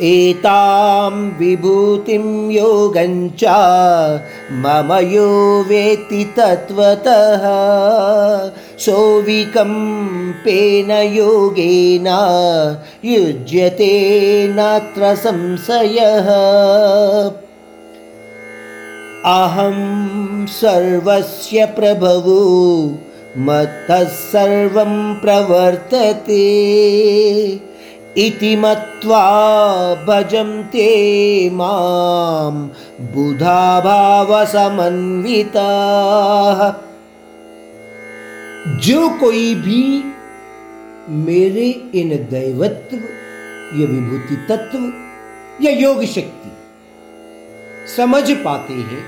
एतां विभूतिं योगञ्च मम यो वेत्ति तत्त्वतः। सोऽविकम्पेन योगेन युज्यते नात्र संशयः। अहं सर्वस्य प्रभवो मत्तः सर्वं प्रवर्तते इति मत्वा भजन्ते माँ बुधा भावसमन्विताः जो कोई भी मेरे इन दैवत्व, या विभूति तत्व, या योग शक्ति समझ पाते हैं,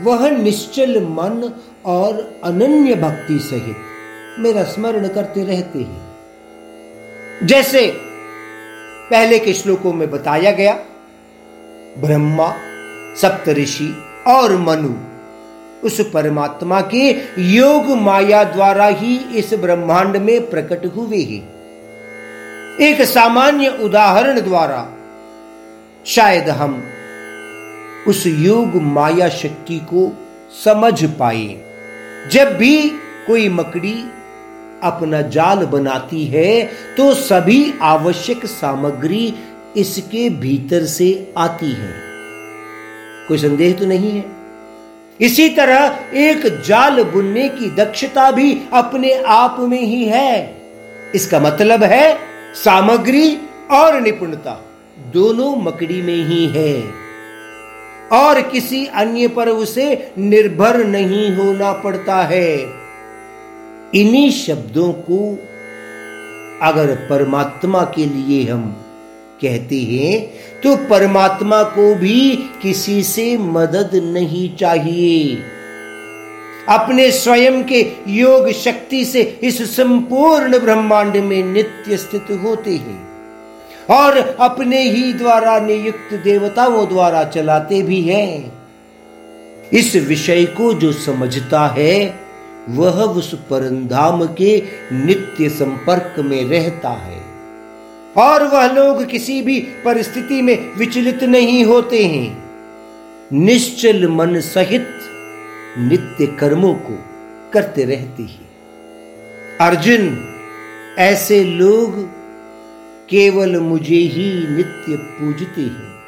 वह निश्चल मन और अनन्य भक्ति सहित मेरा स्मरण करते रहते हैं। जैसे पहले के श्लोकों में बताया गया, ब्रह्मा, सप्तऋषि और मनु, उस परमात्मा के योग माया द्वारा ही इस ब्रह्मांड में प्रकट हुए हैं। एक सामान्य उदाहरण द्वारा शायद हम उस योग माया शक्ति को समझ पाए। जब भी कोई मकड़ी अपना जाल बनाती है तो सभी आवश्यक सामग्री इसके भीतर से आती है। कोई संदेह तो नहीं है? इसी तरह एक जाल बुनने की दक्षता भी अपने आप में ही है। इसका मतलब है सामग्री और निपुणता दोनों मकड़ी में ही है। और किसी अन्य पर उसे निर्भर नहीं होना पड़ता है। इन्हीं शब्दों को अगर परमात्मा के लिए हम कहते हैं तो परमात्मा को भी किसी से मदद नहीं चाहिए। अपने स्वयं के योग शक्ति से इस संपूर्ण ब्रह्मांड में नित्य स्थित होते हैं और अपने ही द्वारा नियुक्त देवताओं द्वारा चलाते भी हैं। इस विषय को जो समझता है वह उस परंधाम के नित्य संपर्क में रहता है। और वह लोग किसी भी परिस्थिति में विचलित नहीं होते हैं। निश्चल मन सहित नित्य कर्मों को करते रहते हैं। अर्जुन, ऐसे लोग केवल मुझे ही नित्य पूजते हैं।